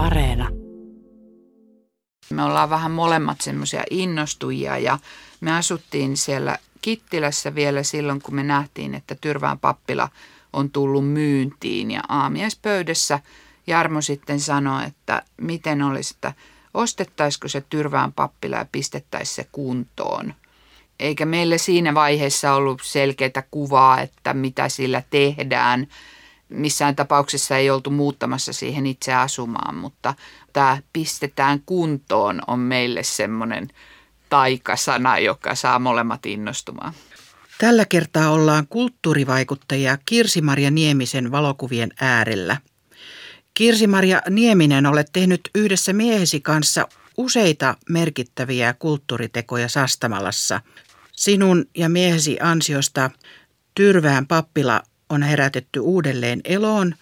Areena. Me ollaan vähän molemmat semmoisia innostujia ja me asuttiin siellä Kittilässä vielä silloin, kun me nähtiin, että Tyrvään pappila on tullut myyntiin ja aamiaispöydässä Jarmo sitten sanoi, että miten olisi, että ostettaisiko se Tyrvään pappila ja pistettäisiin se kuntoon. Eikä meille siinä vaiheessa ollut selkeää kuvaa, että mitä sillä tehdään. Missään tapauksessa ei oltu muuttamassa siihen itse asumaan, mutta tämä pistetään kuntoon on meille semmoinen taikasana, joka saa molemmat innostumaan. Tällä kertaa ollaan kulttuurivaikuttajia Kirsi-Maria Niemisen valokuvien äärellä. Kirsi-Maria Nieminen, olet tehnyt yhdessä miehesi kanssa useita merkittäviä kulttuuritekoja Sastamalassa. Sinun ja miehesi ansiosta Tyrvään pappila on herätetty uudelleen eloon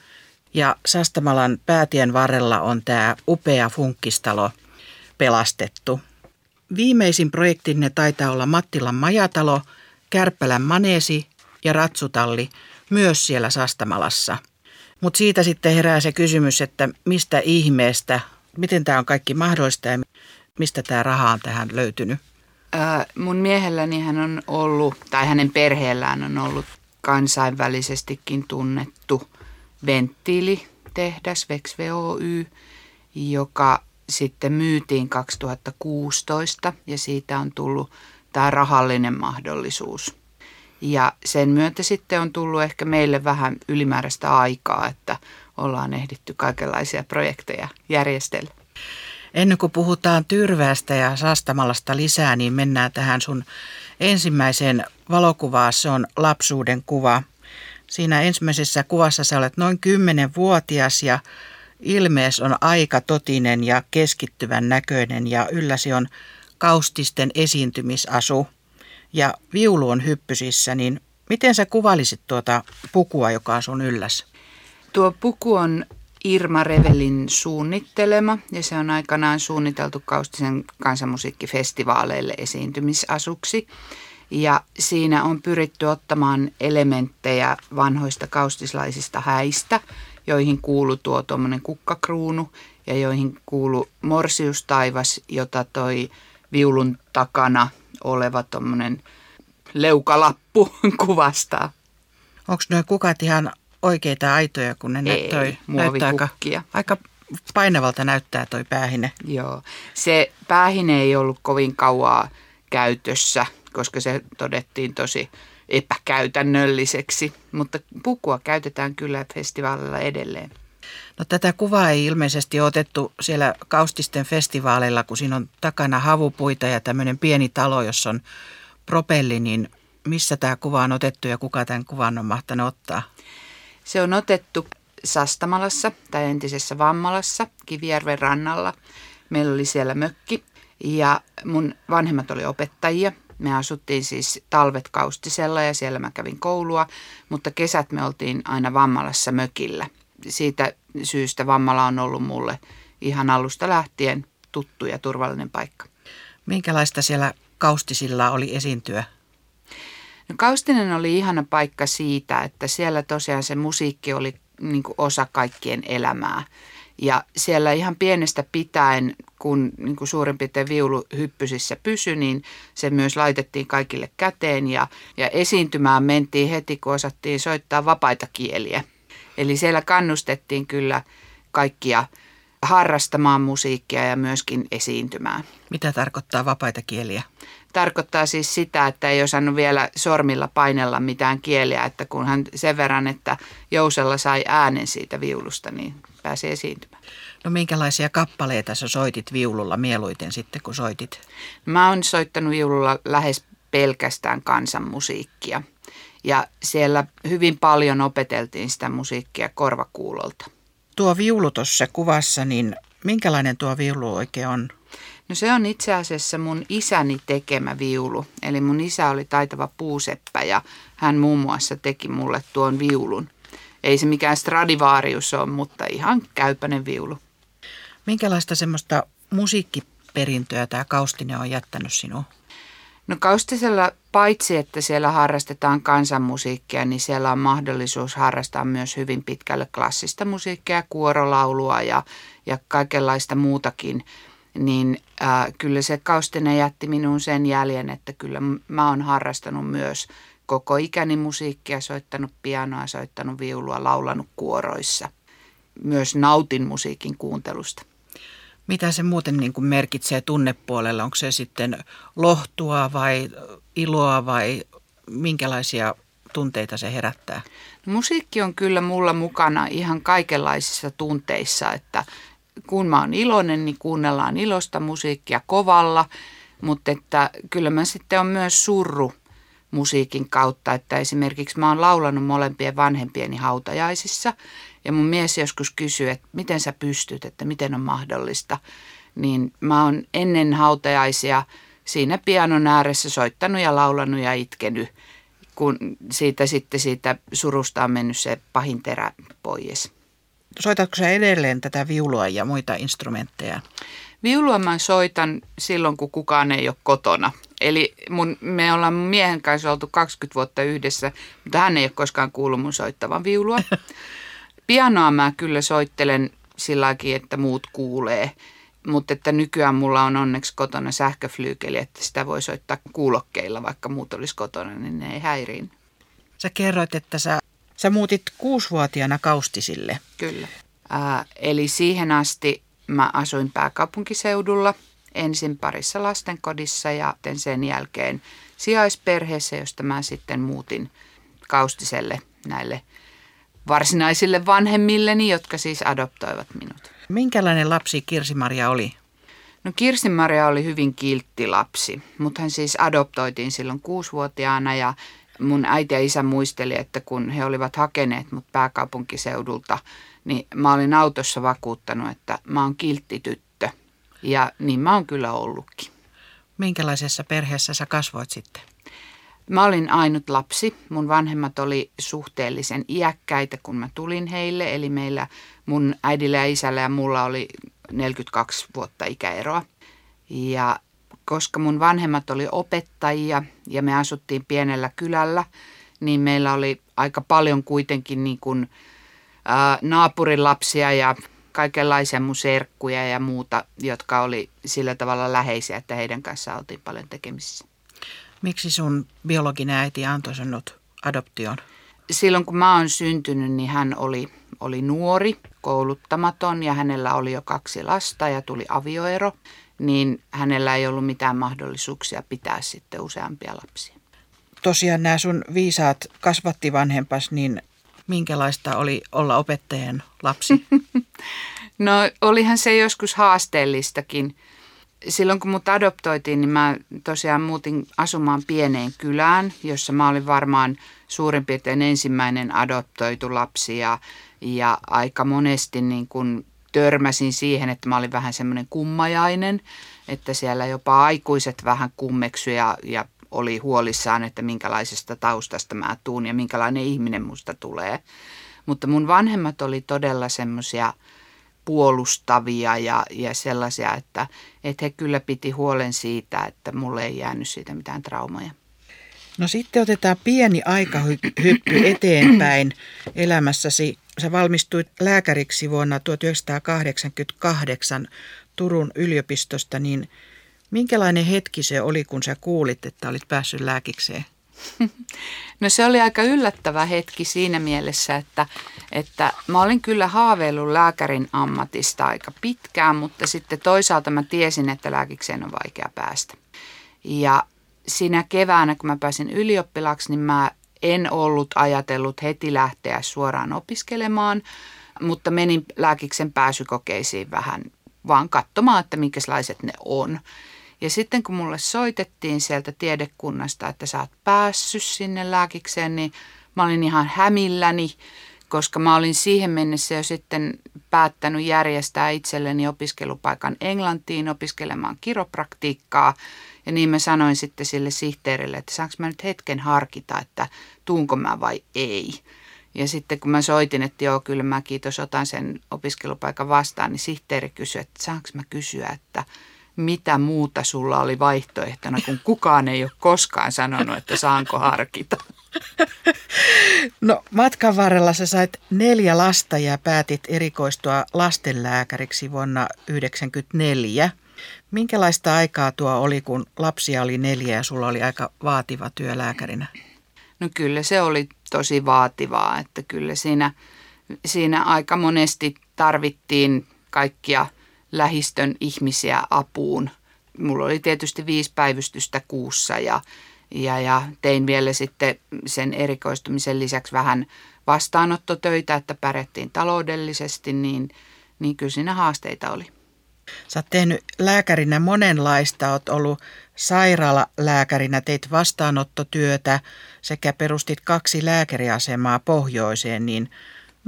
ja Sastamalan päätien varrella on tämä upea funkkistalo pelastettu. Viimeisin projektinne taitaa olla Mattilan majatalo, Kärppälän maneesi ja ratsutalli myös siellä Sastamalassa. Mutta siitä sitten herää se kysymys, että mistä ihmeestä, miten tämä on kaikki mahdollista ja mistä tämä raha on tähän löytynyt? Ää, mun miehelläni hän on ollut, tai hänen perheellään on ollut kansainvälisestikin tunnettu venttiilitehdas Vex Oy, joka sitten myytiin 2016 ja siitä on tullut tämä rahallinen mahdollisuus. Ja sen myötä sitten on tullut ehkä meille vähän ylimääräistä aikaa, että ollaan ehditty kaikenlaisia projekteja järjestellä. Ennen kuin puhutaan Tyrväästä ja Sastamalasta lisää, niin mennään tähän sun ensimmäiseen valokuvaan. Se on lapsuuden kuva. Siinä ensimmäisessä kuvassa sä olet noin 10-vuotias ja ilmees on aika totinen ja keskittyvän näköinen ja ylläsi on kaustisten esiintymisasu ja viulu on hyppysissä, niin miten sä kuvailisit tuota pukua, joka on sun ylläs? Tuo puku on Irma Revelin suunnittelema ja se on aikanaan suunniteltu Kaustisen kansanmusiikkifestivaaleille esiintymisasuksi. Ja siinä on pyritty ottamaan elementtejä vanhoista kaustislaisista häistä, joihin kuuluu tuo tuommoinen kukkakruunu ja joihin kuuluu morsiustaivas, jota toi viulun takana oleva tuommoinen leukalappu kuvastaa. Onko nuo kukat ihan oikeita aitoja, kun ne Ei, toi, näyttää aika, aika painavalta näyttää toi päähine. Joo, se päähine ei ollut kovin kauaa käytössä, koska se todettiin tosi epäkäytännölliseksi, mutta pukua käytetään kyllä festivaalilla edelleen. No tätä kuvaa ei ilmeisesti otettu siellä Kaustisten festivaaleilla, kun siinä on takana havupuita ja tämmöinen pieni talo, jossa on propelli, niin missä tämä kuva on otettu ja kuka tämän kuvan on mahtanut ottaa? Se on otettu Sastamalassa tai entisessä Vammalassa Kivijärven rannalla. Meillä oli siellä mökki ja mun vanhemmat oli opettajia. Me asuttiin siis talvet Kaustisella ja siellä mä kävin koulua, mutta kesät me oltiin aina Vammalassa mökillä. Siitä syystä Vammala on ollut mulle ihan alusta lähtien tuttu ja turvallinen paikka. Minkälaista siellä Kaustisilla oli esiintyä? No, Kaustinen oli ihana paikka siitä, että siellä tosiaan se musiikki oli niin osa kaikkien elämää. Ja siellä ihan pienestä pitäen, kun niin kuin suurin piirtein viulu hyppysissä pysyi, niin se myös laitettiin kaikille käteen ja, ja esiintymään mentiin heti, kun osattiin soittaa vapaita kieliä. Eli siellä kannustettiin kyllä kaikkia harrastamaan musiikkia ja myöskin esiintymään. Mitä tarkoittaa vapaita kieliä? Tarkoittaa siis sitä, että ei osannut vielä sormilla painella mitään kieliä, että kun hän sen verran, että Jousella sai äänen siitä viulusta, niin pääsi esiintymään. No minkälaisia kappaleita sä soitit viululla mieluiten sitten, kun soitit? Mä oon soittanut viululla lähes pelkästään kansanmusiikkia. Ja siellä hyvin paljon opeteltiin sitä musiikkia korvakuulolta. Tuo viulu tuossa kuvassa, niin minkälainen tuo viulu oikein on? No se on itse asiassa mun isäni tekemä viulu. Eli mun isä oli taitava puuseppä ja hän muun muassa teki mulle tuon viulun. Ei se mikään Stradivarius ole, mutta ihan käypäinen viulu. Minkälaista semmoista musiikkiperintöä tämä Kaustinen on jättänyt sinuun? No Kaustisella paitsi, että siellä harrastetaan kansanmusiikkia, niin siellä on mahdollisuus harrastaa myös hyvin pitkälle klassista musiikkia, kuorolaulua ja, ja kaikenlaista muutakin. Niin äh, kyllä se Kaustinen jätti minuun sen jäljen, että kyllä mä oon harrastanut myös koko ikäni musiikkia, soittanut pianoa, soittanut viulua, laulanut kuoroissa. Myös nautin musiikin kuuntelusta. Mitä se muuten niin kuin merkitsee tunnepuolella? Onko se sitten lohtua vai iloa vai minkälaisia tunteita se herättää? No, musiikki on kyllä mulla mukana ihan kaikenlaisissa tunteissa, että kun mä oon iloinen, niin kuunnellaan ilosta musiikkia kovalla, mutta että kyllä mä sitten on myös surru musiikin kautta, että esimerkiksi mä oon laulanut molempien vanhempieni hautajaisissa ja mun mies joskus kysyy, että miten sä pystyt, että miten on mahdollista, niin mä oon ennen hautajaisia siinä pianon ääressä soittanut ja laulanut ja itkenyt, kun siitä sitten siitä surusta on mennyt se pahin terä pois. Soitatko sä edelleen tätä viulua ja muita instrumentteja? Viulua mä soitan silloin, kun kukaan ei ole kotona. Eli mun, me ollaan miehen kanssa oltu 20 vuotta yhdessä, mutta hän ei ole koskaan kuullut mun soittavan viulua. Pianoa mä kyllä soittelen silläkin, että muut kuulee. Mutta että nykyään mulla on onneksi kotona sähköflyykeli, että sitä voi soittaa kuulokkeilla, vaikka muut olisi kotona, niin ne ei häiriin. Sä kerroit, että sä, sä muutit kuusivuotiaana Kaustisille. Kyllä. Ää, eli siihen asti mä asuin pääkaupunkiseudulla – ensin parissa lastenkodissa ja sen jälkeen sijaisperheessä, josta mä sitten muutin Kaustiselle näille varsinaisille vanhemmilleni, jotka siis adoptoivat minut. Minkälainen lapsi Kirsi-Maria oli? No Kirsi-Maria oli hyvin kiltti lapsi, mutta hän siis adoptoitiin silloin kuusivuotiaana ja mun äiti ja isä muisteli, että kun he olivat hakeneet mut pääkaupunkiseudulta, niin mä olin autossa vakuuttanut, että mä oon kiltti tyttö ja niin mä oon kyllä ollutkin. Minkälaisessa perheessä sä kasvoit sitten? Mä olin ainut lapsi. Mun vanhemmat oli suhteellisen iäkkäitä, kun mä tulin heille. Eli meillä mun äidillä ja isällä ja mulla oli 42 vuotta ikäeroa. Ja koska mun vanhemmat oli opettajia ja me asuttiin pienellä kylällä, niin meillä oli aika paljon kuitenkin niin kuin, ää, naapurin lapsia ja kaikenlaisia mun serkkuja ja muuta, jotka oli sillä tavalla läheisiä, että heidän kanssaan oltiin paljon tekemisissä. Miksi sun biologinen äiti antoi sinut adoptioon? Silloin kun mä oon syntynyt, niin hän oli, oli nuori, kouluttamaton ja hänellä oli jo kaksi lasta ja tuli avioero, niin hänellä ei ollut mitään mahdollisuuksia pitää sitten useampia lapsia. Tosiaan nämä sun viisaat kasvatti vanhempas, niin minkälaista oli olla opettajan lapsi? no olihan se joskus haasteellistakin. Silloin kun mut adoptoitiin, niin mä tosiaan muutin asumaan pieneen kylään, jossa mä olin varmaan suurin piirtein ensimmäinen adoptoitu lapsi ja, ja aika monesti niin kun törmäsin siihen, että mä olin vähän semmoinen kummajainen, että siellä jopa aikuiset vähän kummeksu ja, ja oli huolissaan, että minkälaisesta taustasta mä tuun ja minkälainen ihminen musta tulee. Mutta mun vanhemmat oli todella semmoisia puolustavia ja, ja sellaisia, että, että he kyllä piti huolen siitä, että mulle ei jäänyt siitä mitään traumoja. No sitten otetaan pieni aikahyppy eteenpäin elämässäsi. Sä valmistuit lääkäriksi vuonna 1988 Turun yliopistosta, niin Minkälainen hetki se oli, kun sä kuulit, että olit päässyt lääkikseen? No se oli aika yllättävä hetki siinä mielessä, että, että mä olin kyllä haaveillut lääkärin ammatista aika pitkään, mutta sitten toisaalta mä tiesin, että lääkikseen on vaikea päästä. Ja siinä keväänä, kun mä pääsin ylioppilaksi, niin mä en ollut ajatellut heti lähteä suoraan opiskelemaan, mutta menin lääkiksen pääsykokeisiin vähän vaan katsomaan, että minkälaiset ne on. Ja sitten kun mulle soitettiin sieltä tiedekunnasta, että sä oot päässyt sinne lääkikseen, niin mä olin ihan hämilläni, koska mä olin siihen mennessä jo sitten päättänyt järjestää itselleni opiskelupaikan Englantiin opiskelemaan kiropraktiikkaa. Ja niin mä sanoin sitten sille sihteerille, että saanko mä nyt hetken harkita, että tuunko mä vai ei. Ja sitten kun mä soitin, että joo, kyllä mä kiitos, otan sen opiskelupaikan vastaan, niin sihteeri kysyi, että saanko mä kysyä, että mitä muuta sulla oli vaihtoehtona, kun kukaan ei ole koskaan sanonut, että saanko harkita. No matkan varrella sä sait neljä lasta ja päätit erikoistua lastenlääkäriksi vuonna 1994. Minkälaista aikaa tuo oli, kun lapsia oli neljä ja sulla oli aika vaativa työ lääkärinä? No kyllä se oli tosi vaativaa, että kyllä siinä, siinä aika monesti tarvittiin kaikkia lähistön ihmisiä apuun. Mulla oli tietysti viisi päivystystä kuussa ja, ja, ja tein vielä sitten sen erikoistumisen lisäksi vähän vastaanottotöitä, että pärjättiin taloudellisesti, niin, niin kyllä siinä haasteita oli. Sä oot tehnyt lääkärinä monenlaista, oot ollut sairaalalääkärinä, teit vastaanottotyötä sekä perustit kaksi lääkäriasemaa pohjoiseen, niin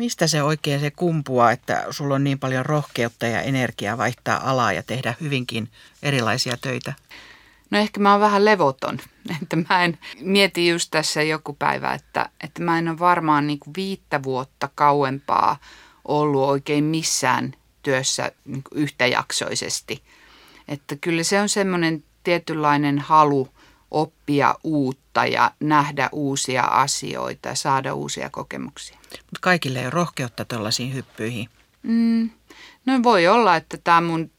mistä se oikein se kumpua, että sulla on niin paljon rohkeutta ja energiaa vaihtaa alaa ja tehdä hyvinkin erilaisia töitä? No ehkä mä oon vähän levoton, että mä en mieti just tässä joku päivä, että, että mä en ole varmaan niin kuin viittä vuotta kauempaa ollut oikein missään työssä niin yhtäjaksoisesti. Että kyllä se on semmoinen tietynlainen halu oppia uutta ja nähdä uusia asioita saada uusia kokemuksia. Mutta kaikille ei ole rohkeutta tällaisiin hyppyihin. Mm, no voi olla, että tämä mun,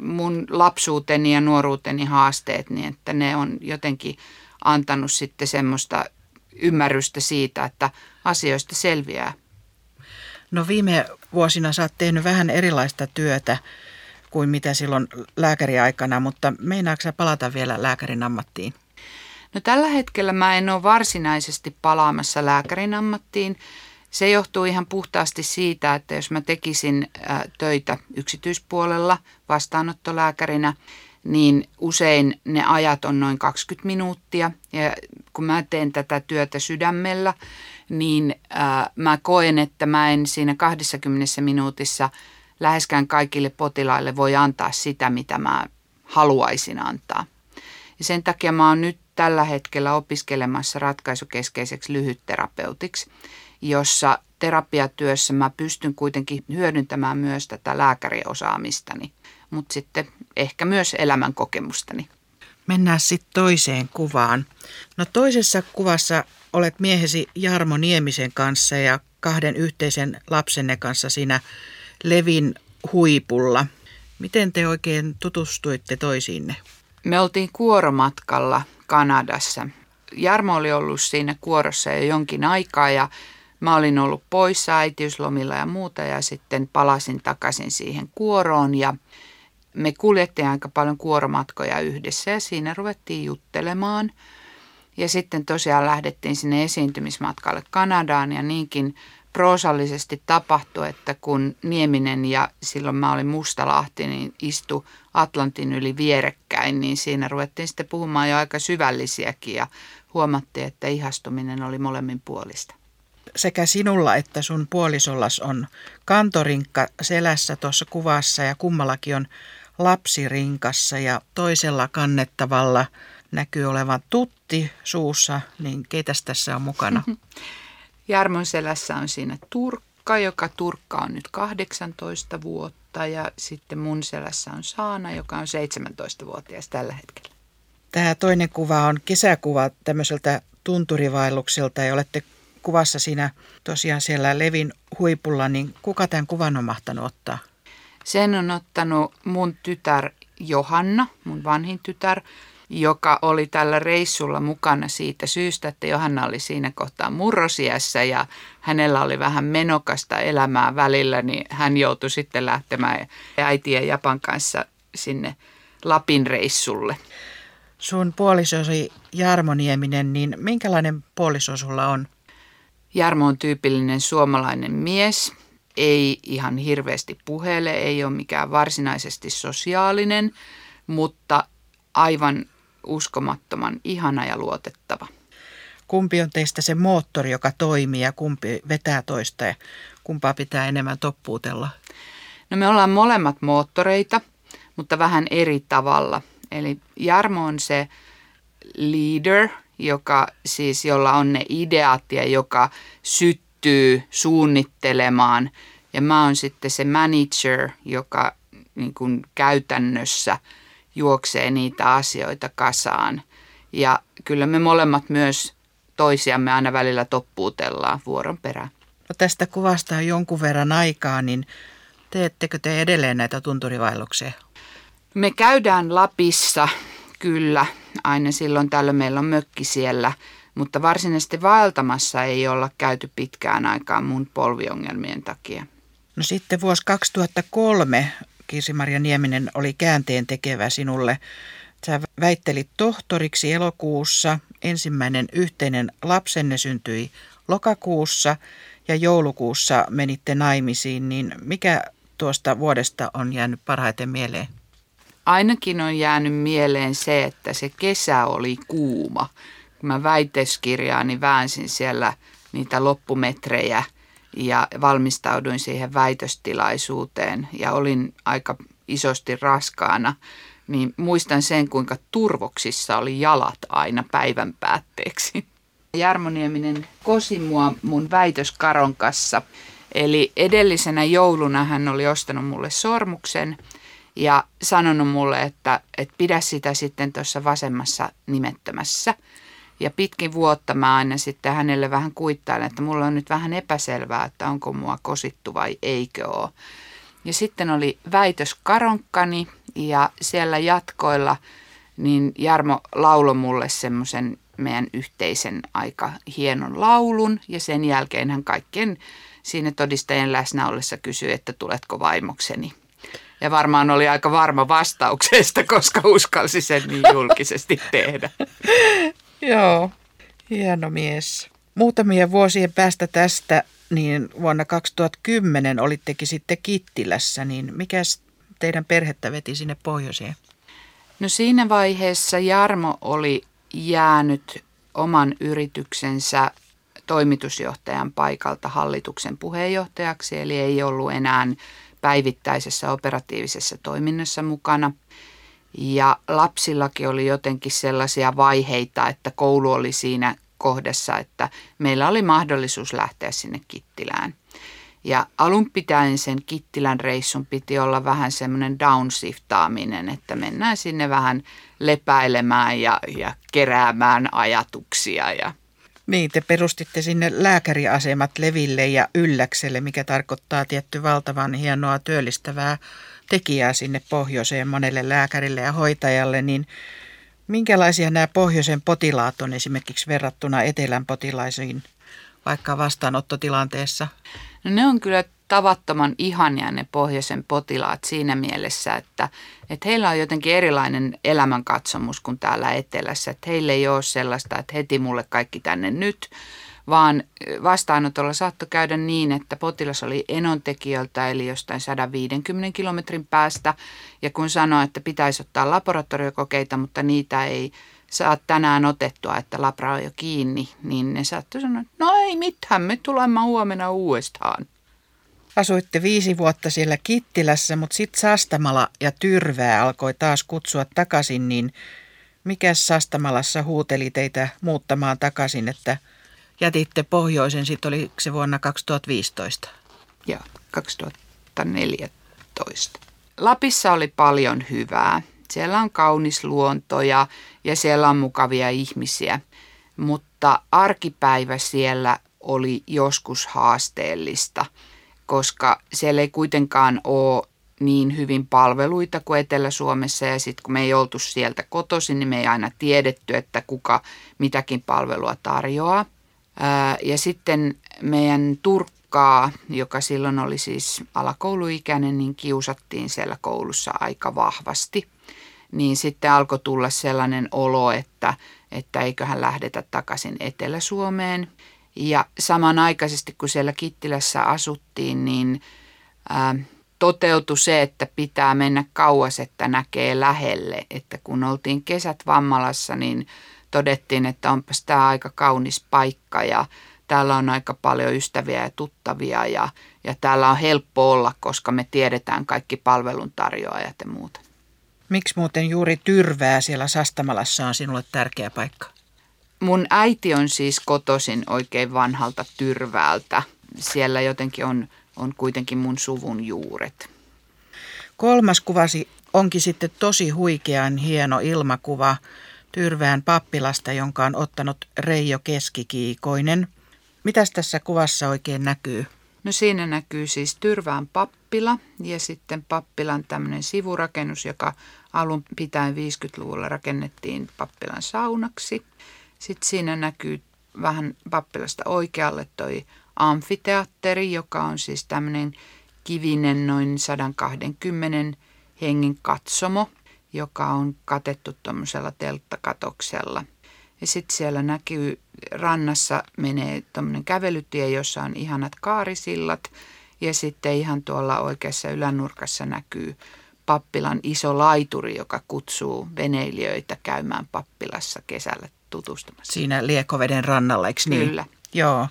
mun lapsuuteni ja nuoruuteni haasteet, niin että ne on jotenkin antanut sitten semmoista ymmärrystä siitä, että asioista selviää No viime vuosina sä oot tehnyt vähän erilaista työtä kuin mitä silloin lääkäriaikana, mutta meinaatko sä palata vielä lääkärin ammattiin? No tällä hetkellä mä en ole varsinaisesti palaamassa lääkärin ammattiin. Se johtuu ihan puhtaasti siitä, että jos mä tekisin töitä yksityispuolella vastaanottolääkärinä, niin usein ne ajat on noin 20 minuuttia. Ja kun mä teen tätä työtä sydämellä, niin äh, mä koen, että mä en siinä 20 minuutissa läheskään kaikille potilaille voi antaa sitä, mitä mä haluaisin antaa. Ja sen takia mä oon nyt tällä hetkellä opiskelemassa ratkaisukeskeiseksi lyhytterapeutiksi, jossa terapiatyössä mä pystyn kuitenkin hyödyntämään myös tätä lääkäriosaamistani, mutta sitten ehkä myös elämän kokemustani. Mennään sitten toiseen kuvaan. No toisessa kuvassa olet miehesi Jarmo Niemisen kanssa ja kahden yhteisen lapsenne kanssa siinä Levin huipulla. Miten te oikein tutustuitte toisiinne? Me oltiin kuoromatkalla Kanadassa. Jarmo oli ollut siinä kuorossa jo jonkin aikaa ja mä olin ollut poissa äitiyslomilla ja muuta ja sitten palasin takaisin siihen kuoroon ja me kuljettiin aika paljon kuoromatkoja yhdessä ja siinä ruvettiin juttelemaan – ja sitten tosiaan lähdettiin sinne esiintymismatkalle Kanadaan ja niinkin proosallisesti tapahtui, että kun Nieminen ja silloin mä olin Mustalahti, niin istu Atlantin yli vierekkäin, niin siinä ruvettiin sitten puhumaan jo aika syvällisiäkin ja huomattiin, että ihastuminen oli molemmin puolista. Sekä sinulla että sun puolisollas on kantorinkka selässä tuossa kuvassa ja kummallakin on lapsirinkassa ja toisella kannettavalla – näkyy olevan tutti suussa, niin keitäs tässä on mukana? Jarmon selässä on siinä Turkka, joka Turkka on nyt 18 vuotta ja sitten mun selässä on Saana, joka on 17-vuotias tällä hetkellä. Tämä toinen kuva on kesäkuva tämmöiseltä tunturivaellukselta ja olette kuvassa siinä tosiaan siellä Levin huipulla, niin kuka tämän kuvan on mahtanut ottaa? Sen on ottanut mun tytär Johanna, mun vanhin tytär, joka oli tällä reissulla mukana siitä syystä, että Johanna oli siinä kohtaa murrosiässä ja hänellä oli vähän menokasta elämää välillä, niin hän joutui sitten lähtemään äiti ja Japan kanssa sinne Lapin reissulle. Sun puolisosi Jarmo Nieminen, niin minkälainen puoliso sulla on? Jarmo on tyypillinen suomalainen mies, ei ihan hirveästi puhele, ei ole mikään varsinaisesti sosiaalinen, mutta aivan uskomattoman ihana ja luotettava. Kumpi on teistä se moottori, joka toimii ja kumpi vetää toista ja kumpaa pitää enemmän toppuutella? No me ollaan molemmat moottoreita, mutta vähän eri tavalla. Eli Jarmo on se leader, joka siis, jolla on ne ideat ja joka syttyy suunnittelemaan. Ja mä oon sitten se manager, joka niin kuin käytännössä – juoksee niitä asioita kasaan. Ja kyllä me molemmat myös toisiamme aina välillä toppuutellaan vuoron perään. No tästä kuvasta on jonkun verran aikaa, niin teettekö te edelleen näitä tunturivaelluksia? Me käydään Lapissa, kyllä. Aina silloin tällöin meillä on mökki siellä, mutta varsinaisesti vaeltamassa ei olla käyty pitkään aikaan mun polviongelmien takia. No sitten vuosi 2003 Kirsi-Maria Nieminen oli käänteen tekevä sinulle. Sä väittelit tohtoriksi elokuussa, ensimmäinen yhteinen lapsenne syntyi lokakuussa ja joulukuussa menitte naimisiin, niin mikä tuosta vuodesta on jäänyt parhaiten mieleen? Ainakin on jäänyt mieleen se, että se kesä oli kuuma. Kun mä väitöskirjaani väänsin siellä niitä loppumetrejä ja valmistauduin siihen väitöstilaisuuteen ja olin aika isosti raskaana, niin muistan sen, kuinka turvoksissa oli jalat aina päivän päätteeksi. Jarmo Nieminen kosi mua mun väitöskaron kanssa. Eli edellisenä jouluna hän oli ostanut mulle sormuksen ja sanonut mulle, että, että pidä sitä sitten tuossa vasemmassa nimettömässä. Ja pitkin vuotta mä aina sitten hänelle vähän kuittailen, että mulla on nyt vähän epäselvää, että onko mua kosittu vai eikö ole. Ja sitten oli väitös karonkkani ja siellä jatkoilla niin Jarmo lauloi mulle semmoisen meidän yhteisen aika hienon laulun ja sen jälkeen hän kaikkien siinä todistajien läsnä ollessa kysyi, että tuletko vaimokseni. Ja varmaan oli aika varma vastauksesta, koska uskalsi sen niin julkisesti tehdä. Joo, hieno mies. Muutamia vuosien päästä tästä, niin vuonna 2010 olittekin sitten Kittilässä, niin mikä teidän perhettä veti sinne pohjoiseen? No siinä vaiheessa Jarmo oli jäänyt oman yrityksensä toimitusjohtajan paikalta hallituksen puheenjohtajaksi, eli ei ollut enää päivittäisessä operatiivisessa toiminnassa mukana. Ja lapsillakin oli jotenkin sellaisia vaiheita, että koulu oli siinä kohdassa, että meillä oli mahdollisuus lähteä sinne Kittilään. Ja alun pitäen sen Kittilän reissun piti olla vähän semmoinen downshiftaaminen, että mennään sinne vähän lepäilemään ja, ja keräämään ajatuksia ja niin, te perustitte sinne lääkäriasemat Leville ja Ylläkselle, mikä tarkoittaa tietty valtavan hienoa työllistävää tekijää sinne pohjoiseen monelle lääkärille ja hoitajalle, niin minkälaisia nämä pohjoisen potilaat on esimerkiksi verrattuna etelän potilaisiin vaikka vastaanottotilanteessa? No ne on kyllä tavattoman ihania ne pohjoisen potilaat siinä mielessä, että, että heillä on jotenkin erilainen elämänkatsomus kuin täällä etelässä. Että heillä ei ole sellaista, että heti mulle kaikki tänne nyt, vaan vastaanotolla saattoi käydä niin, että potilas oli enontekijöiltä eli jostain 150 kilometrin päästä. Ja kun sanoi, että pitäisi ottaa laboratoriokokeita, mutta niitä ei saa tänään otettua, että labra on jo kiinni, niin ne saattoi sanoa, että no ei mitään, me tulemme huomenna uudestaan. Asuitte viisi vuotta siellä Kittilässä, mutta sitten Sastamala ja Tyrvää alkoi taas kutsua takaisin, niin mikä Sastamalassa huuteli teitä muuttamaan takaisin, että jätitte pohjoisen, sitten oli se vuonna 2015? Joo, 2014. Lapissa oli paljon hyvää. Siellä on kaunis luonto ja, ja siellä on mukavia ihmisiä, mutta arkipäivä siellä oli joskus haasteellista – koska siellä ei kuitenkaan ole niin hyvin palveluita kuin Etelä-Suomessa ja sitten kun me ei oltu sieltä kotoisin, niin me ei aina tiedetty, että kuka mitäkin palvelua tarjoaa. Ja sitten meidän Turkkaa, joka silloin oli siis alakouluikäinen, niin kiusattiin siellä koulussa aika vahvasti. Niin sitten alkoi tulla sellainen olo, että, että eiköhän lähdetä takaisin Etelä-Suomeen. Ja samanaikaisesti kun siellä Kittilässä asuttiin, niin ää, toteutui se, että pitää mennä kauas, että näkee lähelle. Että kun oltiin kesät Vammalassa, niin todettiin, että onpas tämä aika kaunis paikka ja täällä on aika paljon ystäviä ja tuttavia ja, ja täällä on helppo olla, koska me tiedetään kaikki palveluntarjoajat ja muuta. Miksi muuten juuri Tyrvää siellä Sastamalassa on sinulle tärkeä paikka? Mun äiti on siis kotoisin oikein vanhalta Tyrväältä. Siellä jotenkin on, on kuitenkin mun suvun juuret. Kolmas kuvasi onkin sitten tosi huikean hieno ilmakuva Tyrvään pappilasta, jonka on ottanut Reijo Keskikiikoinen. Mitäs tässä kuvassa oikein näkyy? No siinä näkyy siis Tyrvään pappila ja sitten pappilan tämmöinen sivurakennus, joka alun pitäen 50-luvulla rakennettiin pappilan saunaksi. Sitten siinä näkyy vähän pappilasta oikealle toi amfiteatteri, joka on siis tämmöinen kivinen noin 120 hengen katsomo, joka on katettu tuommoisella telttakatoksella. Ja sitten siellä näkyy, rannassa menee tuommoinen kävelytie, jossa on ihanat kaarisillat. Ja sitten ihan tuolla oikeassa ylänurkassa näkyy pappilan iso laituri, joka kutsuu veneilijöitä käymään pappilassa kesällä tutustumassa. Siinä Liekoveden rannalla, eikö niin? Kyllä. Joo.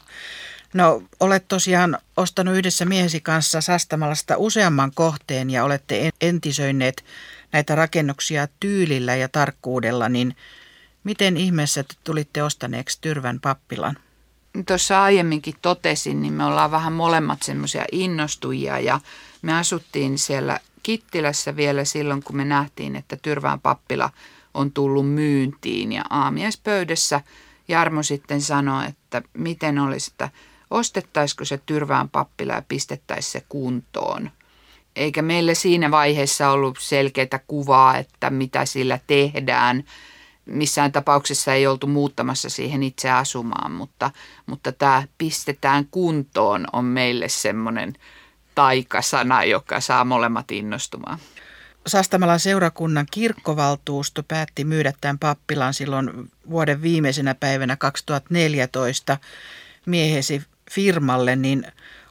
No, olet tosiaan ostanut yhdessä miehesi kanssa Sastamalasta useamman kohteen ja olette entisöineet näitä rakennuksia tyylillä ja tarkkuudella, niin miten ihmeessä te tulitte ostaneeksi Tyrvän pappilan? Tuossa aiemminkin totesin, niin me ollaan vähän molemmat semmoisia innostujia ja me asuttiin siellä Kittilässä vielä silloin, kun me nähtiin, että Tyrvään pappila on tullut myyntiin ja aamiaispöydässä Jarmo sitten sanoi, että miten olisi, että ostettaisiko se Tyrvään pappila ja pistettäisiin se kuntoon. Eikä meille siinä vaiheessa ollut selkeää kuvaa, että mitä sillä tehdään. Missään tapauksessa ei oltu muuttamassa siihen itse asumaan, mutta, mutta tämä pistetään kuntoon on meille semmoinen taikasana, joka saa molemmat innostumaan. Sastamalan seurakunnan kirkkovaltuusto päätti myydä tämän pappilan silloin vuoden viimeisenä päivänä 2014 miehesi firmalle, niin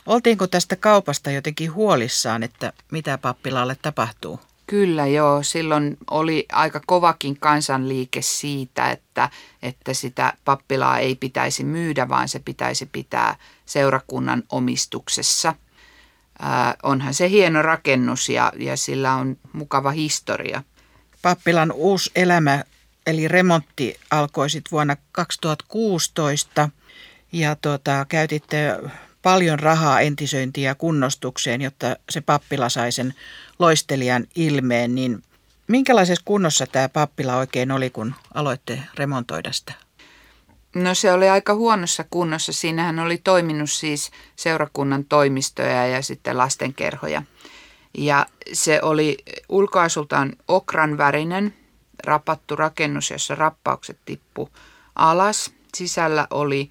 oltiinko tästä kaupasta jotenkin huolissaan, että mitä pappilalle tapahtuu? Kyllä joo, silloin oli aika kovakin kansanliike siitä, että, että sitä pappilaa ei pitäisi myydä, vaan se pitäisi pitää seurakunnan omistuksessa. Äh, onhan se hieno rakennus ja, ja sillä on mukava historia. Pappilan uusi elämä eli remontti alkoi sitten vuonna 2016 ja tuota, käytitte paljon rahaa entisöintiin ja kunnostukseen, jotta se pappila sai sen loistelijan ilmeen, niin minkälaisessa kunnossa tämä pappila oikein oli, kun aloitte remontoida sitä? No se oli aika huonossa kunnossa. Siinähän oli toiminut siis seurakunnan toimistoja ja sitten lastenkerhoja. Ja se oli ulkoasultaan okran värinen, rapattu rakennus, jossa rappaukset tippu alas. Sisällä oli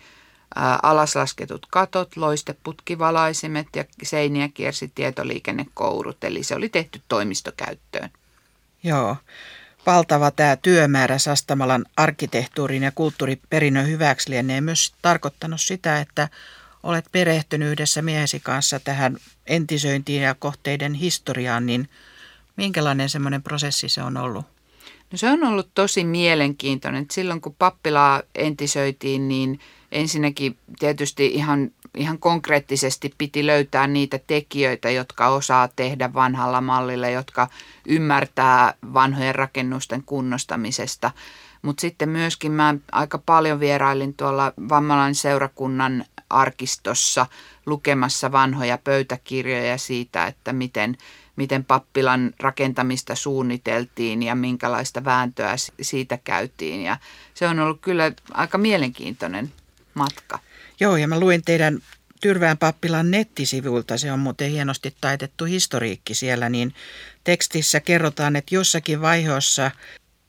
alaslasketut katot, loisteputkivalaisimet ja seiniä kiersi tietoliikennekourut, eli se oli tehty toimistokäyttöön. Joo, valtava tämä työmäärä Sastamalan arkkitehtuurin ja kulttuuriperinnön hyväksi lienee myös tarkoittanut sitä, että olet perehtynyt yhdessä miehesi kanssa tähän entisöintiin ja kohteiden historiaan, niin minkälainen semmoinen prosessi se on ollut? No se on ollut tosi mielenkiintoinen. Silloin kun pappilaa entisöitiin, niin ensinnäkin tietysti ihan, ihan konkreettisesti piti löytää niitä tekijöitä, jotka osaa tehdä vanhalla mallilla, jotka ymmärtää vanhojen rakennusten kunnostamisesta. Mutta sitten myöskin mä aika paljon vierailin tuolla Vammalan seurakunnan arkistossa lukemassa vanhoja pöytäkirjoja siitä, että miten, miten pappilan rakentamista suunniteltiin ja minkälaista vääntöä siitä käytiin. Ja se on ollut kyllä aika mielenkiintoinen matka. Joo, ja mä luin teidän Tyrvään pappilan nettisivuilta, se on muuten hienosti taitettu historiikki siellä, niin tekstissä kerrotaan, että jossakin vaiheessa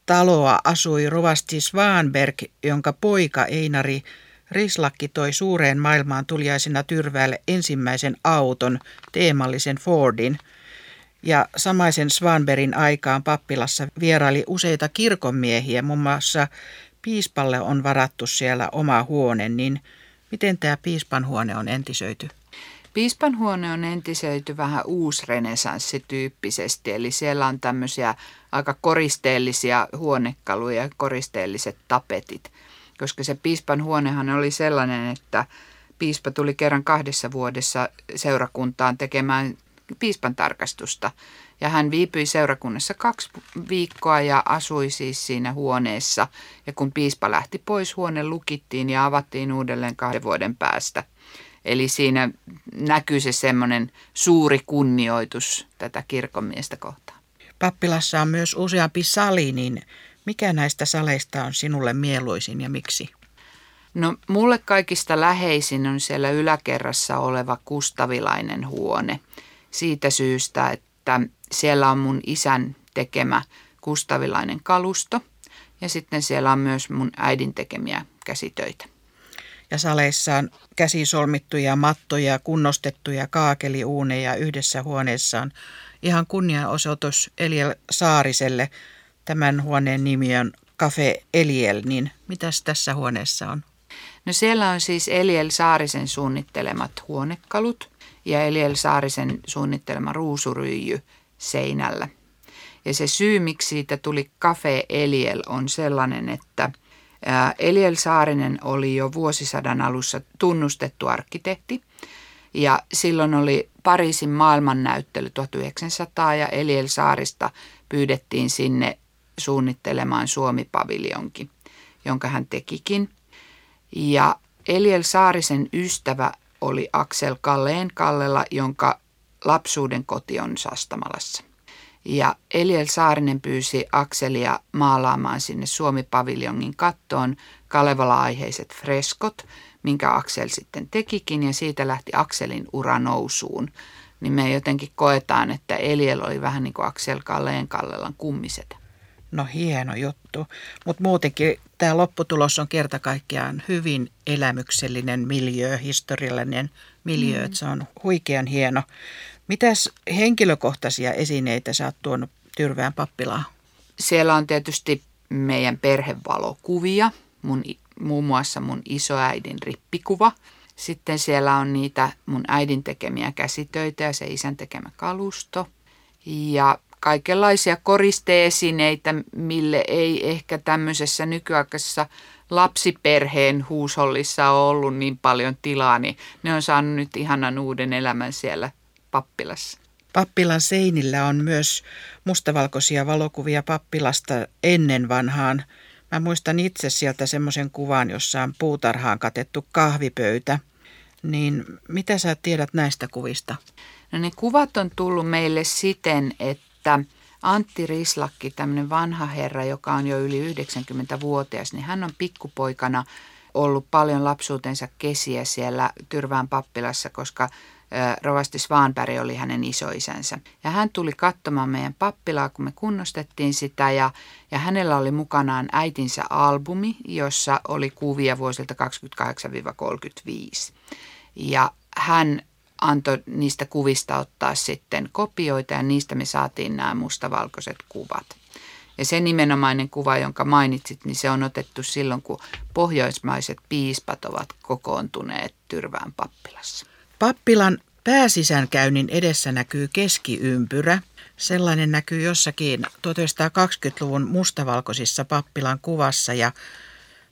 taloa asui Rovasti Svanberg, jonka poika Einari Rislakki toi suureen maailmaan tuliaisena Tyrväälle ensimmäisen auton, teemallisen Fordin. Ja samaisen Svanbergin aikaan pappilassa vieraili useita kirkonmiehiä, muun muassa piispalle on varattu siellä oma huone, niin miten tämä piispan huone on entisöity? Piispan huone on entisöity vähän uusrenesanssityyppisesti, eli siellä on tämmöisiä aika koristeellisia huonekaluja ja koristeelliset tapetit. Koska se piispan huonehan oli sellainen, että piispa tuli kerran kahdessa vuodessa seurakuntaan tekemään piispan tarkastusta. Ja hän viipyi seurakunnassa kaksi viikkoa ja asui siis siinä huoneessa. Ja kun piispa lähti pois, huone lukittiin ja avattiin uudelleen kahden vuoden päästä. Eli siinä näkyy se semmoinen suuri kunnioitus tätä kirkonmiestä kohtaan. Pappilassa on myös useampi sali, niin mikä näistä saleista on sinulle mieluisin ja miksi? No mulle kaikista läheisin on siellä yläkerrassa oleva Kustavilainen huone. Siitä syystä, että siellä on mun isän tekemä Kustavilainen kalusto ja sitten siellä on myös mun äidin tekemiä käsitöitä. Ja saleissa on käsisolmittuja mattoja, kunnostettuja kaakeliuuneja yhdessä huoneessaan. Ihan kunnianosoitus Eliel Saariselle. Tämän huoneen nimi on Cafe Eliel, niin mitäs tässä huoneessa on? No siellä on siis Eliel Saarisen suunnittelemat huonekalut ja Eliel Saarisen suunnittelema ruusuryijy seinällä. Ja se syy, miksi siitä tuli Cafe Eliel, on sellainen, että Eliel Saarinen oli jo vuosisadan alussa tunnustettu arkkitehti. Ja silloin oli Pariisin maailmannäyttely 1900 ja Eliel Saarista pyydettiin sinne suunnittelemaan Suomi-paviljonki, jonka hän tekikin. Ja Eliel Saarisen ystävä oli Aksel Kalleen Kallela, jonka lapsuuden koti on Sastamalassa. Ja Eliel Saarinen pyysi Akselia maalaamaan sinne Suomi-paviljongin kattoon Kalevala-aiheiset freskot, minkä Aksel sitten tekikin ja siitä lähti Akselin ura nousuun. Niin me jotenkin koetaan, että Eliel oli vähän niin kuin Aksel Kalleen Kallelan kummiset. No hieno juttu, mutta muutenkin tämä lopputulos on kerta kaikkiaan hyvin elämyksellinen miljö, historiallinen miljö, mm. että se on huikean hieno. Mitäs henkilökohtaisia esineitä sä oot tuonut Tyrvään pappilaan? Siellä on tietysti meidän perhevalokuvia, mun, muun muassa mun isoäidin rippikuva. Sitten siellä on niitä mun äidin tekemiä käsitöitä ja se isän tekemä kalusto. Ja kaikenlaisia koristeesineitä, mille ei ehkä tämmöisessä nykyaikaisessa lapsiperheen huusollissa ole ollut niin paljon tilaa, niin ne on saanut nyt ihanan uuden elämän siellä pappilassa. Pappilan seinillä on myös mustavalkoisia valokuvia pappilasta ennen vanhaan. Mä muistan itse sieltä semmoisen kuvan, jossa on puutarhaan katettu kahvipöytä. Niin mitä sä tiedät näistä kuvista? No ne kuvat on tullut meille siten, että Antti Rislakki, tämmöinen vanha herra, joka on jo yli 90-vuotias, niin hän on pikkupoikana ollut paljon lapsuutensa kesiä siellä Tyrvään pappilassa, koska Rovasti Svanberg oli hänen isoisänsä. Ja hän tuli katsomaan meidän pappilaa, kun me kunnostettiin sitä ja, ja hänellä oli mukanaan äitinsä albumi, jossa oli kuvia vuosilta 28-35. Ja hän antoi niistä kuvista ottaa sitten kopioita ja niistä me saatiin nämä mustavalkoiset kuvat. Ja se nimenomainen kuva, jonka mainitsit, niin se on otettu silloin, kun pohjoismaiset piispat ovat kokoontuneet Tyrvään pappilassa. Pappilan pääsisänkäynnin edessä näkyy keskiympyrä. Sellainen näkyy jossakin 1920-luvun mustavalkoisissa pappilan kuvassa ja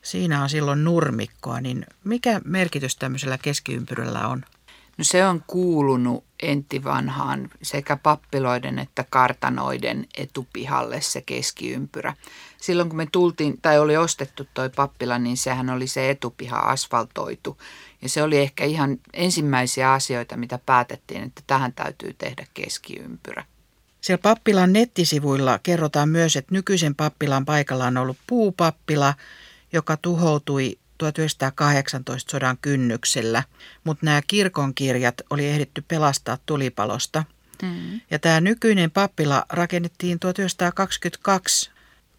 siinä on silloin nurmikkoa. Niin mikä merkitys tämmöisellä keskiympyrällä on? No se on kuulunut entivanhaan sekä pappiloiden että kartanoiden etupihalle se keskiympyrä. Silloin kun me tultiin tai oli ostettu toi pappila, niin sehän oli se etupiha asfaltoitu. Ja se oli ehkä ihan ensimmäisiä asioita, mitä päätettiin, että tähän täytyy tehdä keskiympyrä. Siellä pappilan nettisivuilla kerrotaan myös, että nykyisen pappilan paikalla on ollut puupappila, joka tuhoutui 1918 sodan kynnyksellä, mutta nämä kirkonkirjat oli ehditty pelastaa tulipalosta. Mm. Ja tämä nykyinen pappila rakennettiin 1922.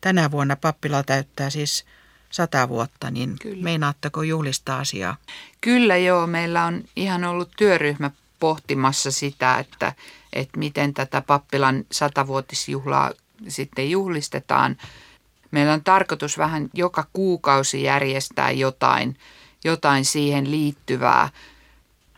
Tänä vuonna pappila täyttää siis sata vuotta, niin Kyllä. meinaatteko juhlistaa asiaa? Kyllä joo, meillä on ihan ollut työryhmä pohtimassa sitä, että, että miten tätä pappilan satavuotisjuhlaa sitten juhlistetaan. Meillä on tarkoitus vähän joka kuukausi järjestää jotain, jotain siihen liittyvää.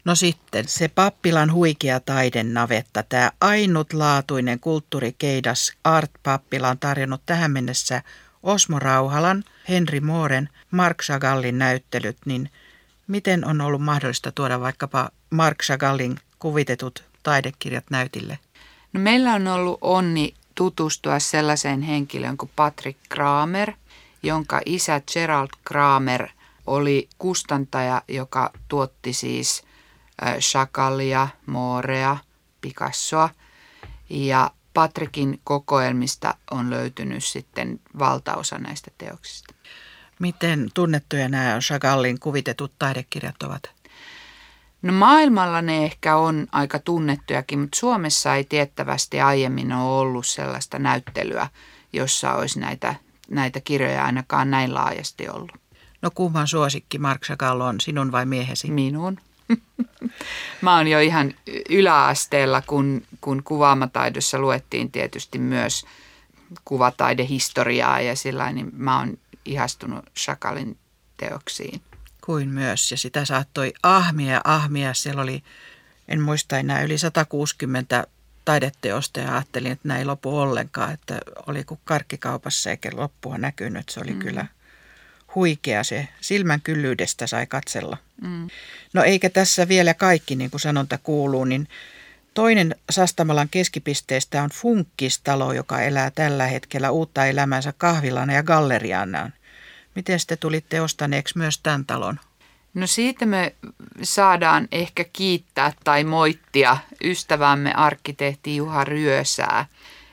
No sitten se pappilan huikea taidennavetta, tämä ainutlaatuinen kulttuurikeidas Art Pappila on tarjonnut tähän mennessä Osmo Rauhalan, Henri Mooren, Mark Chagallin näyttelyt, niin miten on ollut mahdollista tuoda vaikkapa Mark Chagallin kuvitetut taidekirjat näytille? No meillä on ollut onni tutustua sellaiseen henkilöön kuin Patrick Kramer, jonka isä Gerald Kramer oli kustantaja, joka tuotti siis Chagallia, Moorea, Picassoa. Ja Patrikin kokoelmista on löytynyt sitten valtaosa näistä teoksista. Miten tunnettuja nämä Chagallin kuvitetut taidekirjat ovat? No maailmalla ne ehkä on aika tunnettujakin, mutta Suomessa ei tiettävästi aiemmin ole ollut sellaista näyttelyä, jossa olisi näitä, näitä kirjoja ainakaan näin laajasti ollut. No kumman suosikki Mark Chagall on, sinun vai miehesi? Minun. Mä oon jo ihan yläasteella, kun, kun kuvaamataidossa luettiin tietysti myös kuvataidehistoriaa ja sillä niin mä oon ihastunut Chagallin teoksiin. Kuin myös, ja sitä saattoi ahmia ja ahmia. Siellä oli, en muista enää, yli 160 taideteosta ja ajattelin, että näin ei lopu ollenkaan, että oli kuin karkkikaupassa eikä loppua näkynyt. Se oli mm. kyllä huikea se. Silmän kyllyydestä sai katsella. Mm. No eikä tässä vielä kaikki, niin kuin sanonta kuuluu, niin toinen Sastamalan keskipisteestä on Funkkistalo, joka elää tällä hetkellä uutta elämänsä kahvilana ja galleriana. Miten te tulitte ostaneeksi myös tämän talon? No siitä me saadaan ehkä kiittää tai moittia ystävämme arkkitehti Juha Ryösää,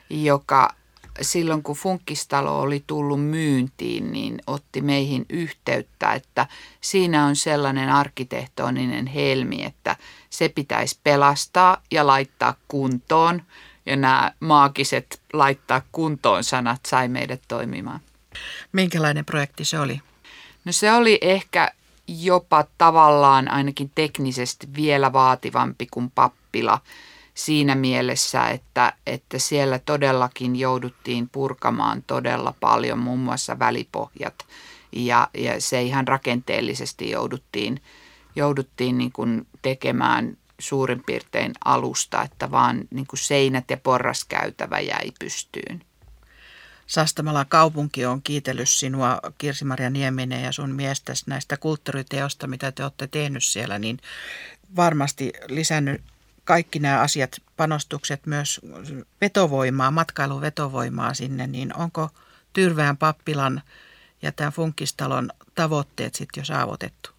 joka silloin kun Funkistalo oli tullut myyntiin, niin otti meihin yhteyttä, että siinä on sellainen arkkitehtoninen helmi, että se pitäisi pelastaa ja laittaa kuntoon. Ja nämä maagiset laittaa kuntoon sanat sai meidät toimimaan. Minkälainen projekti se oli? No se oli ehkä jopa tavallaan ainakin teknisesti vielä vaativampi kuin pappila siinä mielessä, että, että siellä todellakin jouduttiin purkamaan todella paljon muun muassa välipohjat ja, ja se ihan rakenteellisesti jouduttiin, jouduttiin niin kuin tekemään suurin piirtein alusta, että vaan niin kuin seinät ja porraskäytävä jäi pystyyn. Sastamala kaupunki on kiitellyt sinua, Kirsi-Maria Nieminen ja sun miestäsi näistä kulttuuriteosta, mitä te olette tehnyt siellä, niin varmasti lisännyt kaikki nämä asiat, panostukset myös vetovoimaa, matkailun vetovoimaa sinne, niin onko Tyrvään pappilan ja tämän Funkistalon tavoitteet sitten jo saavutettu?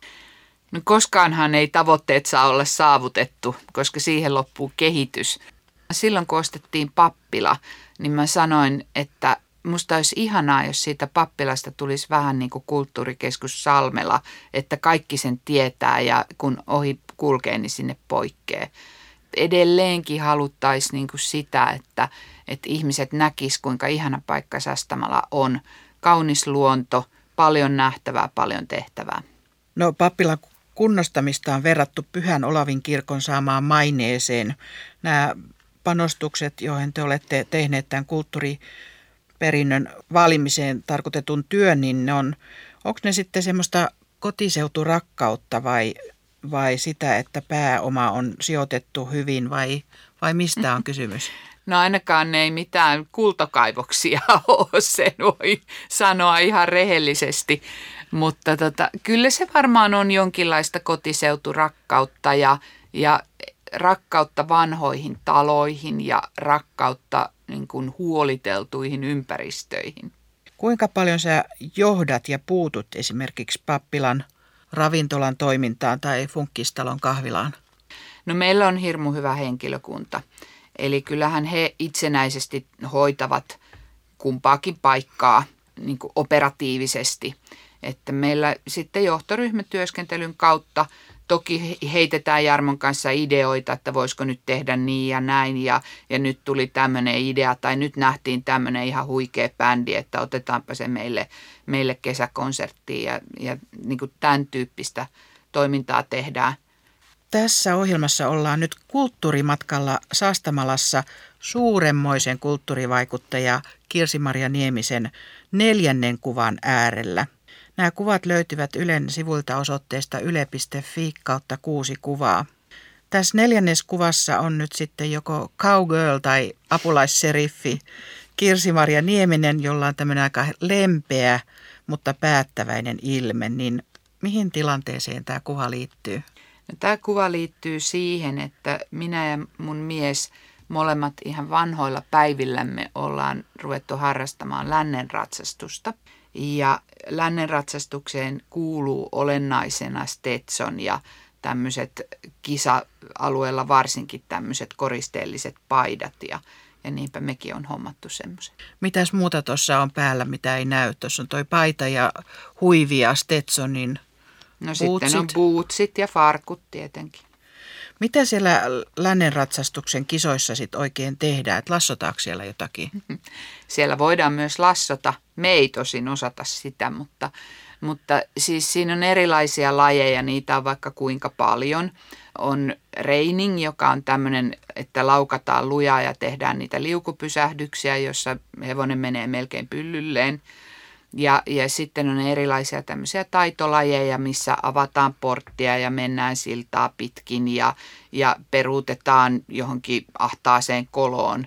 No koskaanhan ei tavoitteet saa olla saavutettu, koska siihen loppuu kehitys. Silloin kun ostettiin pappila, niin mä sanoin, että musta olisi ihanaa, jos siitä pappilasta tulisi vähän niin kuin kulttuurikeskus Salmela, että kaikki sen tietää ja kun ohi kulkee, niin sinne poikkee. Edelleenkin haluttaisiin niin kuin sitä, että, että ihmiset näkis kuinka ihana paikka Sastamala on. Kaunis luonto, paljon nähtävää, paljon tehtävää. No pappilan kunnostamista on verrattu Pyhän Olavin kirkon saamaan maineeseen. Nämä panostukset, joihin te olette tehneet tämän kulttuuri perinnön vaalimiseen tarkoitetun työn, niin ne on, onko ne sitten semmoista kotiseuturakkautta vai, vai sitä, että pääoma on sijoitettu hyvin vai, vai mistä on kysymys? No ainakaan ne ei mitään kultokaivoksia ole, sen voi sanoa ihan rehellisesti. Mutta tota, kyllä se varmaan on jonkinlaista kotiseuturakkautta ja, ja rakkautta vanhoihin taloihin ja rakkautta niin kuin huoliteltuihin ympäristöihin. Kuinka paljon sä johdat ja puutut esimerkiksi pappilan ravintolan toimintaan tai funkkistalon kahvilaan? No meillä on hirmu hyvä henkilökunta. Eli kyllähän he itsenäisesti hoitavat kumpaakin paikkaa niin kuin operatiivisesti. Että meillä sitten johtoryhmätyöskentelyn kautta Toki heitetään Jarmon kanssa ideoita, että voisiko nyt tehdä niin ja näin ja, ja nyt tuli tämmöinen idea tai nyt nähtiin tämmöinen ihan huikea bändi, että otetaanpa se meille, meille kesäkonserttiin ja, ja niin kuin tämän tyyppistä toimintaa tehdään. Tässä ohjelmassa ollaan nyt kulttuurimatkalla Saastamalassa suuremmoisen kulttuurivaikuttaja Kirsi-Maria Niemisen neljännen kuvan äärellä. Nämä kuvat löytyvät Ylen sivuilta osoitteesta yle.fi kautta kuusi kuvaa. Tässä neljännes kuvassa on nyt sitten joko cowgirl tai apulaisseriffi Kirsi-Maria Nieminen, jolla on tämmöinen aika lempeä, mutta päättäväinen ilme. Niin mihin tilanteeseen tämä kuva liittyy? No, tämä kuva liittyy siihen, että minä ja mun mies molemmat ihan vanhoilla päivillämme ollaan ruvettu harrastamaan lännen ratsastusta – ja lännen ratsastukseen kuuluu olennaisena Stetson ja tämmöiset kisa-alueella varsinkin tämmöiset koristeelliset paidat ja, ja niinpä mekin on hommattu semmoisen. Mitäs muuta tuossa on päällä, mitä ei näy? Tuossa on toi paita ja huivi ja Stetsonin No Bootsit. sitten on bootsit ja farkut tietenkin. Mitä siellä lännen ratsastuksen kisoissa sitten oikein tehdään? Et lassotaanko siellä jotakin? Siellä voidaan myös lassota. Me ei tosin osata sitä, mutta, mutta siis siinä on erilaisia lajeja, niitä on vaikka kuinka paljon. On reining, joka on tämmöinen, että laukataan lujaa ja tehdään niitä liukupysähdyksiä, jossa hevonen menee melkein pyllylleen. Ja, ja sitten on erilaisia tämmöisiä taitolajeja, missä avataan porttia ja mennään siltaa pitkin ja, ja peruutetaan johonkin ahtaaseen koloon.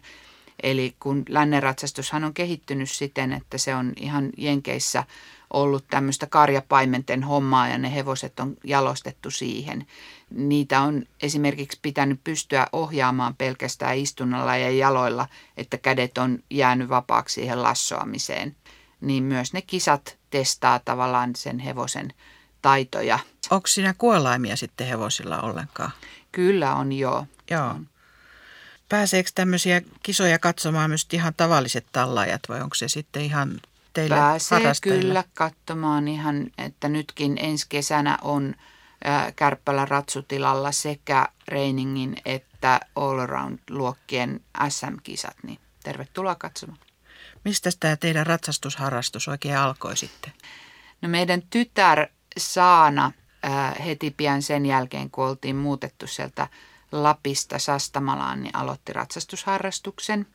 Eli kun lännenratsastushan on kehittynyt siten, että se on ihan Jenkeissä ollut tämmöistä karjapaimenten hommaa ja ne hevoset on jalostettu siihen. Niitä on esimerkiksi pitänyt pystyä ohjaamaan pelkästään istunnalla ja jaloilla, että kädet on jäänyt vapaaksi siihen lassoamiseen niin myös ne kisat testaa tavallaan sen hevosen taitoja. Onko siinä kuolaimia sitten hevosilla ollenkaan? Kyllä on joo. Joo. Pääseekö tämmöisiä kisoja katsomaan myös ihan tavalliset tallaajat vai onko se sitten ihan teille Pääsee kyllä katsomaan ihan, että nytkin ensi kesänä on Kärppälän ratsutilalla sekä Reiningin että Allround-luokkien SM-kisat, niin tervetuloa katsomaan. Mistä tämä teidän ratsastusharrastus oikein alkoi sitten? No meidän tytär Saana ää, heti pian sen jälkeen, kun oltiin muutettu sieltä Lapista Sastamalaan, niin aloitti ratsastusharrastuksen.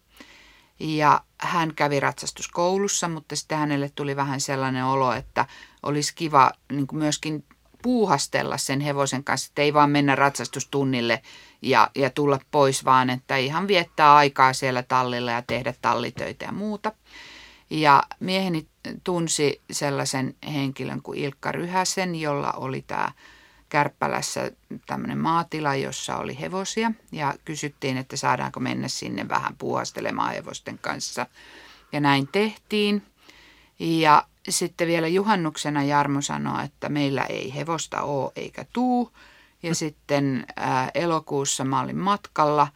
Ja hän kävi ratsastuskoulussa, mutta sitten hänelle tuli vähän sellainen olo, että olisi kiva niin myöskin puuhastella sen hevosen kanssa, että ei vaan mennä ratsastustunnille ja, ja tulla pois, vaan että ihan viettää aikaa siellä tallilla ja tehdä tallitöitä ja muuta. Ja mieheni tunsi sellaisen henkilön kuin Ilkka Ryhäsen, jolla oli tämä Kärppälässä tämmöinen maatila, jossa oli hevosia. Ja kysyttiin, että saadaanko mennä sinne vähän puuhastelemaan hevosten kanssa. Ja näin tehtiin. Ja sitten vielä juhannuksena Jarmo sanoi, että meillä ei hevosta ole eikä tuu. Ja sitten ää, elokuussa mä olin matkalla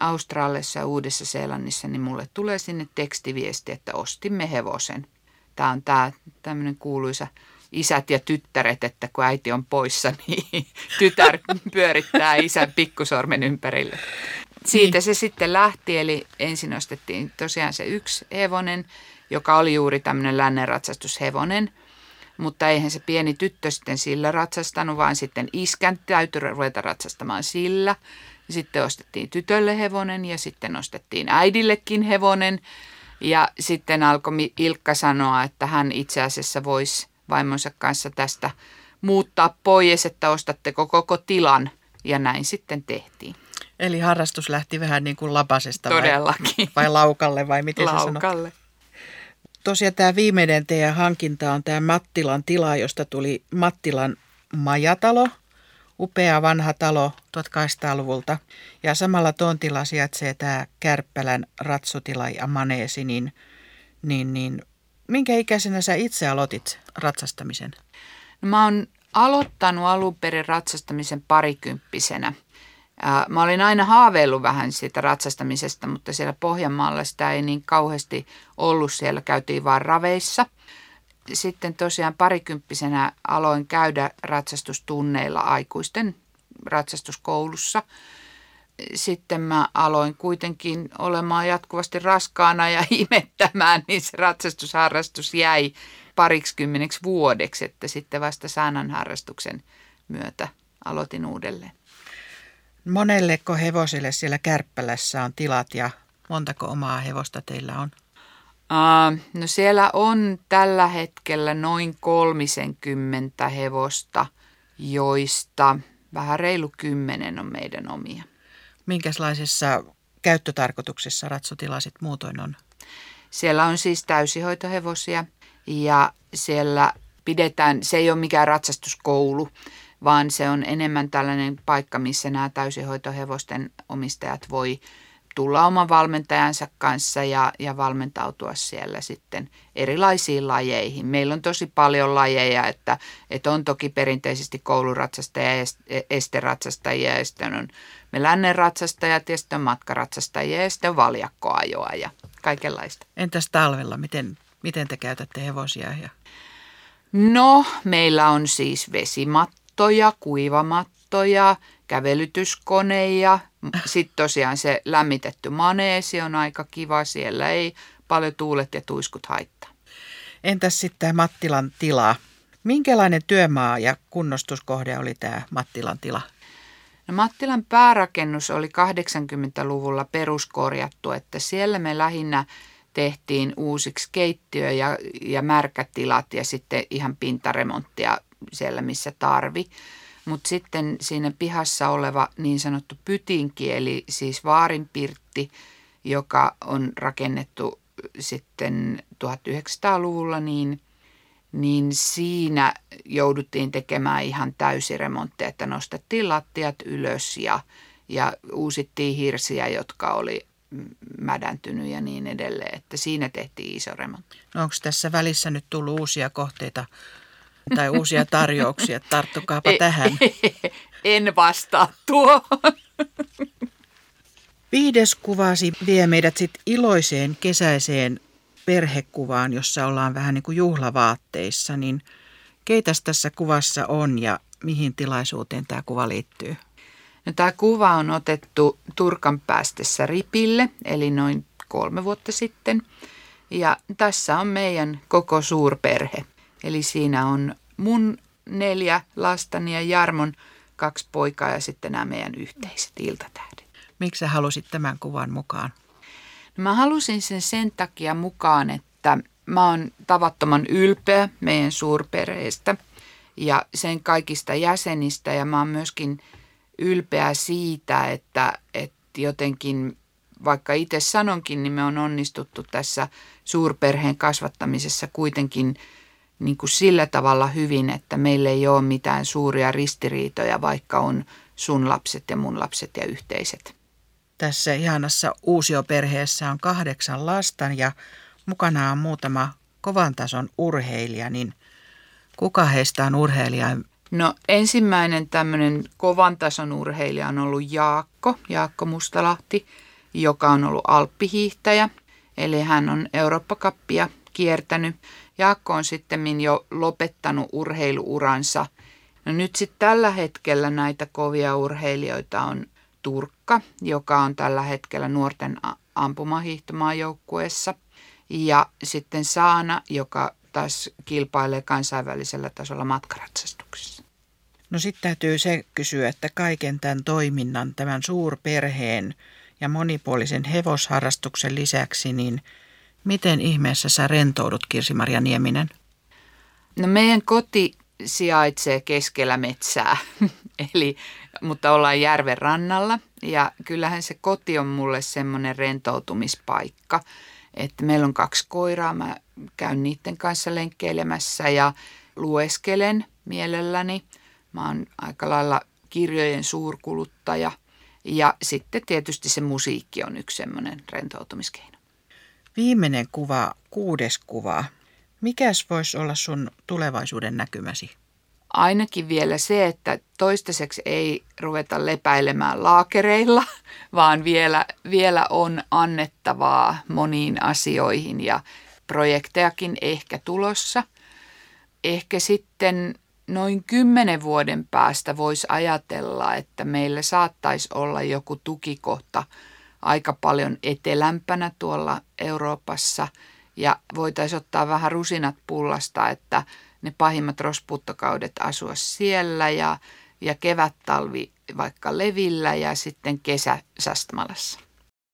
Australiassa ja Uudessa-Seelannissa, niin mulle tulee sinne tekstiviesti, että ostimme hevosen. Tämä on tämä tämmöinen kuuluisa isät ja tyttäret, että kun äiti on poissa, niin tytär pyörittää isän pikkusormen ympärille. Siitä se sitten lähti, eli ensin ostettiin tosiaan se yksi hevonen, joka oli juuri tämmöinen lännenratsastushevonen. Mutta eihän se pieni tyttö sitten sillä ratsastanut, vaan sitten iskän täytyy ruveta ratsastamaan sillä. Sitten ostettiin tytölle hevonen ja sitten ostettiin äidillekin hevonen. Ja sitten alkoi Ilkka sanoa, että hän itse asiassa voisi vaimonsa kanssa tästä muuttaa pois, että ostatteko koko tilan. Ja näin sitten tehtiin. Eli harrastus lähti vähän niin kuin lapasesta Todellakin. vai, vai laukalle vai miten se sanoo? Laukalle. Tosiaan tämä viimeinen teidän hankinta on tämä Mattilan tila, josta tuli Mattilan majatalo, upea vanha talo 1800-luvulta. Ja samalla tontilla sijaitsee tämä Kärppälän ratsutila ja maneesi, niin, niin, niin minkä ikäisenä sä itse aloitit ratsastamisen? No, mä oon aloittanut alun perin ratsastamisen parikymppisenä. Mä olin aina haaveillut vähän siitä ratsastamisesta, mutta siellä Pohjanmaalla sitä ei niin kauheasti ollut. Siellä käytiin vaan raveissa. Sitten tosiaan parikymppisenä aloin käydä ratsastustunneilla aikuisten ratsastuskoulussa. Sitten mä aloin kuitenkin olemaan jatkuvasti raskaana ja imettämään, niin se ratsastusharrastus jäi pariksikymmeneksi vuodeksi, että sitten vasta saanan harrastuksen myötä aloitin uudelleen. Monelleko hevoselle siellä Kärppälässä on tilat ja montako omaa hevosta teillä on? Uh, no siellä on tällä hetkellä noin 30 hevosta, joista vähän reilu kymmenen on meidän omia. Minkälaisessa käyttötarkoituksessa ratsotilasit muutoin on? Siellä on siis täysihoitohevosia ja siellä pidetään, se ei ole mikään ratsastuskoulu, vaan se on enemmän tällainen paikka, missä nämä täysihoitohevosten omistajat voi tulla oman valmentajansa kanssa ja, ja valmentautua siellä sitten erilaisiin lajeihin. Meillä on tosi paljon lajeja, että, että on toki perinteisesti kouluratsastajia ja esteratsastajia ja sitten on me lännen ratsastajat ja sitten on matkaratsastajia ja sitten on valjakkoajoa ja kaikenlaista. Entäs talvella, miten, miten te käytätte hevosia? Ja... No, meillä on siis vesimattoja, kuivamattoja, kävelytyskone ja sitten tosiaan se lämmitetty maneesi on aika kiva. Siellä ei paljon tuulet ja tuiskut haittaa. Entäs sitten Mattilan tila? Minkälainen työmaa ja kunnostuskohde oli tämä Mattilan tila? No Mattilan päärakennus oli 80-luvulla peruskorjattu, että siellä me lähinnä tehtiin uusiksi keittiö ja, ja märkätilat ja sitten ihan pintaremonttia siellä, missä tarvi. Mutta sitten siinä pihassa oleva niin sanottu pytinki, eli siis vaarinpirtti, joka on rakennettu sitten 1900-luvulla, niin, niin siinä jouduttiin tekemään ihan täysiremontteja, että nostettiin lattiat ylös ja, ja uusittiin hirsiä, jotka oli mädäntynyt ja niin edelleen, että siinä tehtiin iso remontti. No onko tässä välissä nyt tullut uusia kohteita tai uusia tarjouksia. Tarttukaapa tähän. En vastaa tuohon. Viides kuvasi vie meidät sitten iloiseen kesäiseen perhekuvaan, jossa ollaan vähän niin kuin juhlavaatteissa. Niin keitäs tässä kuvassa on ja mihin tilaisuuteen tämä kuva liittyy? No, tämä kuva on otettu Turkan päästessä Ripille, eli noin kolme vuotta sitten. Ja tässä on meidän koko suurperhe. Eli siinä on mun neljä lastani ja Jarmon kaksi poikaa ja sitten nämä meidän yhteiset iltatähdet. Miksi sä halusit tämän kuvan mukaan? No mä halusin sen sen takia mukaan, että mä oon tavattoman ylpeä meidän suurperheestä ja sen kaikista jäsenistä ja mä oon myöskin ylpeä siitä, että, että jotenkin vaikka itse sanonkin, niin me on onnistuttu tässä suurperheen kasvattamisessa kuitenkin – niin kuin sillä tavalla hyvin, että meillä ei ole mitään suuria ristiriitoja, vaikka on sun lapset ja mun lapset ja yhteiset. Tässä ihanassa uusioperheessä on kahdeksan lasta ja mukana on muutama kovan tason urheilija, niin kuka heistä on urheilija? No ensimmäinen tämmöinen kovan tason urheilija on ollut Jaakko, Jaakko Mustalahti, joka on ollut alppihiihtäjä. Eli hän on Eurooppa-kappia kiertänyt Jaakko on sitten jo lopettanut urheiluuransa. No nyt sitten tällä hetkellä näitä kovia urheilijoita on Turkka, joka on tällä hetkellä nuorten ampumahiihtomaajoukkueessa. Ja sitten Saana, joka taas kilpailee kansainvälisellä tasolla matkaratsastuksessa. No sitten täytyy se kysyä, että kaiken tämän toiminnan, tämän suurperheen ja monipuolisen hevosharrastuksen lisäksi, niin – Miten ihmeessä sä rentoudut, Kirsi-Maria Nieminen? No meidän koti sijaitsee keskellä metsää, Eli, mutta ollaan järven rannalla. Ja kyllähän se koti on mulle semmoinen rentoutumispaikka. Että meillä on kaksi koiraa, mä käyn niiden kanssa lenkkeilemässä ja lueskelen mielelläni. Mä oon aika lailla kirjojen suurkuluttaja. Ja sitten tietysti se musiikki on yksi semmoinen rentoutumiskeino. Viimeinen kuva, kuudes kuva. Mikäs voisi olla sun tulevaisuuden näkymäsi? Ainakin vielä se, että toistaiseksi ei ruveta lepäilemään laakereilla, vaan vielä, vielä on annettavaa moniin asioihin ja projektejakin ehkä tulossa. Ehkä sitten noin kymmenen vuoden päästä voisi ajatella, että meillä saattaisi olla joku tukikohta – aika paljon etelämpänä tuolla Euroopassa ja voitaisiin ottaa vähän rusinat pullasta, että ne pahimmat rospuuttokaudet asua siellä ja, ja kevät-talvi vaikka Levillä ja sitten kesä Sastmalassa.